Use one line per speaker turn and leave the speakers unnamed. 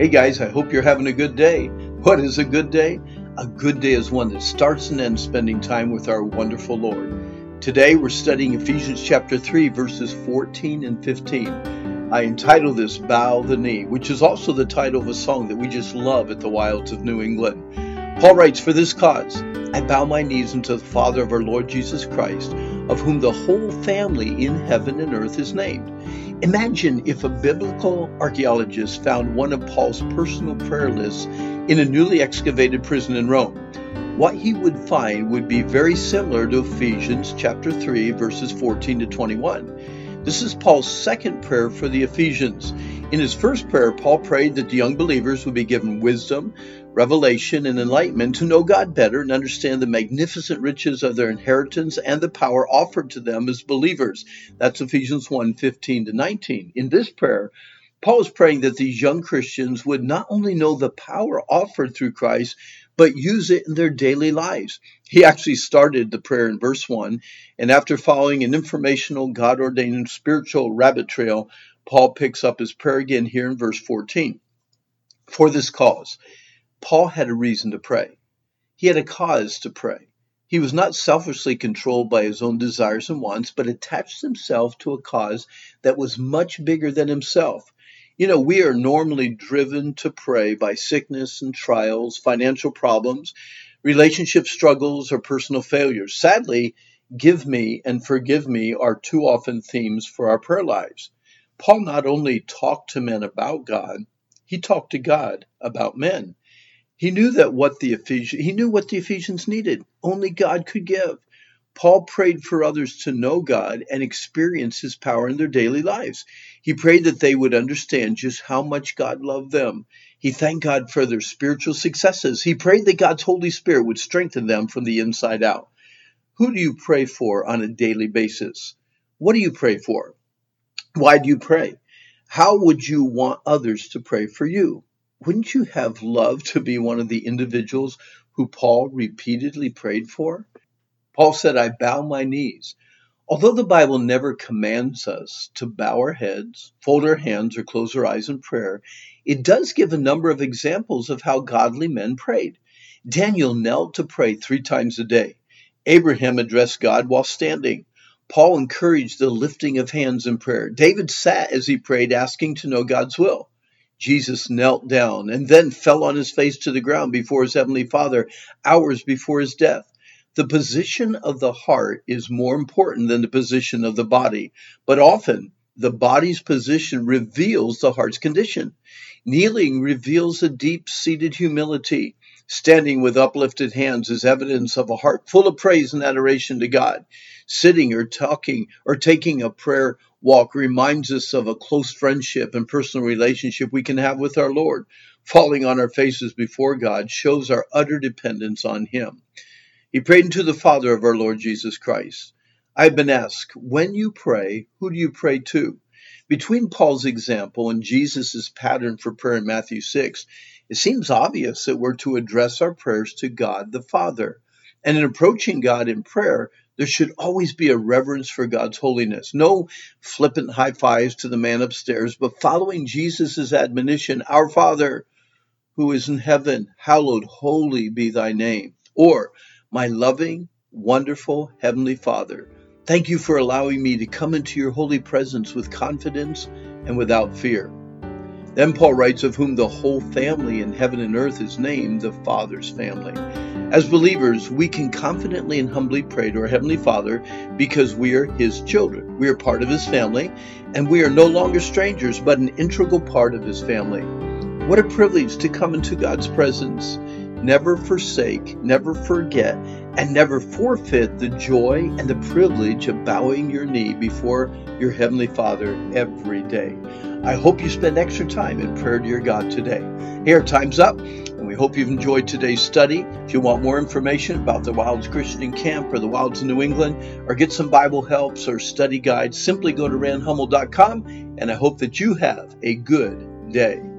Hey guys, I hope you're having a good day. What is a good day? A good day is one that starts and ends spending time with our wonderful Lord. Today we're studying Ephesians chapter 3, verses 14 and 15. I entitle this Bow the Knee, which is also the title of a song that we just love at the wilds of New England. Paul writes, For this cause I bow my knees unto the Father of our Lord Jesus Christ, of whom the whole family in heaven and earth is named Imagine if a biblical archaeologist found one of Paul's personal prayer lists in a newly excavated prison in Rome. What he would find would be very similar to Ephesians chapter 3 verses 14 to 21. This is Paul's second prayer for the Ephesians. In his first prayer, Paul prayed that the young believers would be given wisdom, revelation, and enlightenment to know God better and understand the magnificent riches of their inheritance and the power offered to them as believers. That's Ephesians 1 15 to 19. In this prayer, Paul is praying that these young Christians would not only know the power offered through Christ, but use it in their daily lives. He actually started the prayer in verse 1, and after following an informational, God ordained spiritual rabbit trail, Paul picks up his prayer again here in verse 14. For this cause, Paul had a reason to pray. He had a cause to pray. He was not selfishly controlled by his own desires and wants, but attached himself to a cause that was much bigger than himself. You know, we are normally driven to pray by sickness and trials, financial problems, relationship struggles, or personal failures. Sadly, give me and forgive me are too often themes for our prayer lives. Paul not only talked to men about God, he talked to God about men. He knew that what the Ephesians he knew what the Ephesians needed. Only God could give. Paul prayed for others to know God and experience his power in their daily lives. He prayed that they would understand just how much God loved them. He thanked God for their spiritual successes. He prayed that God's Holy Spirit would strengthen them from the inside out. Who do you pray for on a daily basis? What do you pray for? Why do you pray? How would you want others to pray for you? Wouldn't you have loved to be one of the individuals who Paul repeatedly prayed for? Paul said, I bow my knees. Although the Bible never commands us to bow our heads, fold our hands, or close our eyes in prayer, it does give a number of examples of how godly men prayed. Daniel knelt to pray three times a day. Abraham addressed God while standing. Paul encouraged the lifting of hands in prayer. David sat as he prayed, asking to know God's will. Jesus knelt down and then fell on his face to the ground before his heavenly Father hours before his death. The position of the heart is more important than the position of the body, but often the body's position reveals the heart's condition. Kneeling reveals a deep seated humility. Standing with uplifted hands is evidence of a heart full of praise and adoration to God. Sitting or talking or taking a prayer walk reminds us of a close friendship and personal relationship we can have with our Lord. Falling on our faces before God shows our utter dependence on Him. He prayed unto the Father of our Lord Jesus Christ. I've been asked, when you pray, who do you pray to? Between Paul's example and Jesus' pattern for prayer in Matthew 6, it seems obvious that we're to address our prayers to God the Father. And in approaching God in prayer, there should always be a reverence for God's holiness. No flippant high fives to the man upstairs, but following Jesus' admonition, Our Father who is in heaven, hallowed holy be thy name. Or, My loving, wonderful Heavenly Father, thank you for allowing me to come into your holy presence with confidence and without fear. Then Paul writes, Of whom the whole family in heaven and earth is named the Father's family. As believers, we can confidently and humbly pray to our Heavenly Father because we are His children. We are part of His family, and we are no longer strangers, but an integral part of His family. What a privilege to come into God's presence. Never forsake, never forget, and never forfeit the joy and the privilege of bowing your knee before your Heavenly Father every day. I hope you spend extra time in prayer to your God today. Here, time's up, and we hope you've enjoyed today's study. If you want more information about the Wilds Christian Camp or the Wilds in New England, or get some Bible helps or study guides, simply go to randhummel.com, and I hope that you have a good day.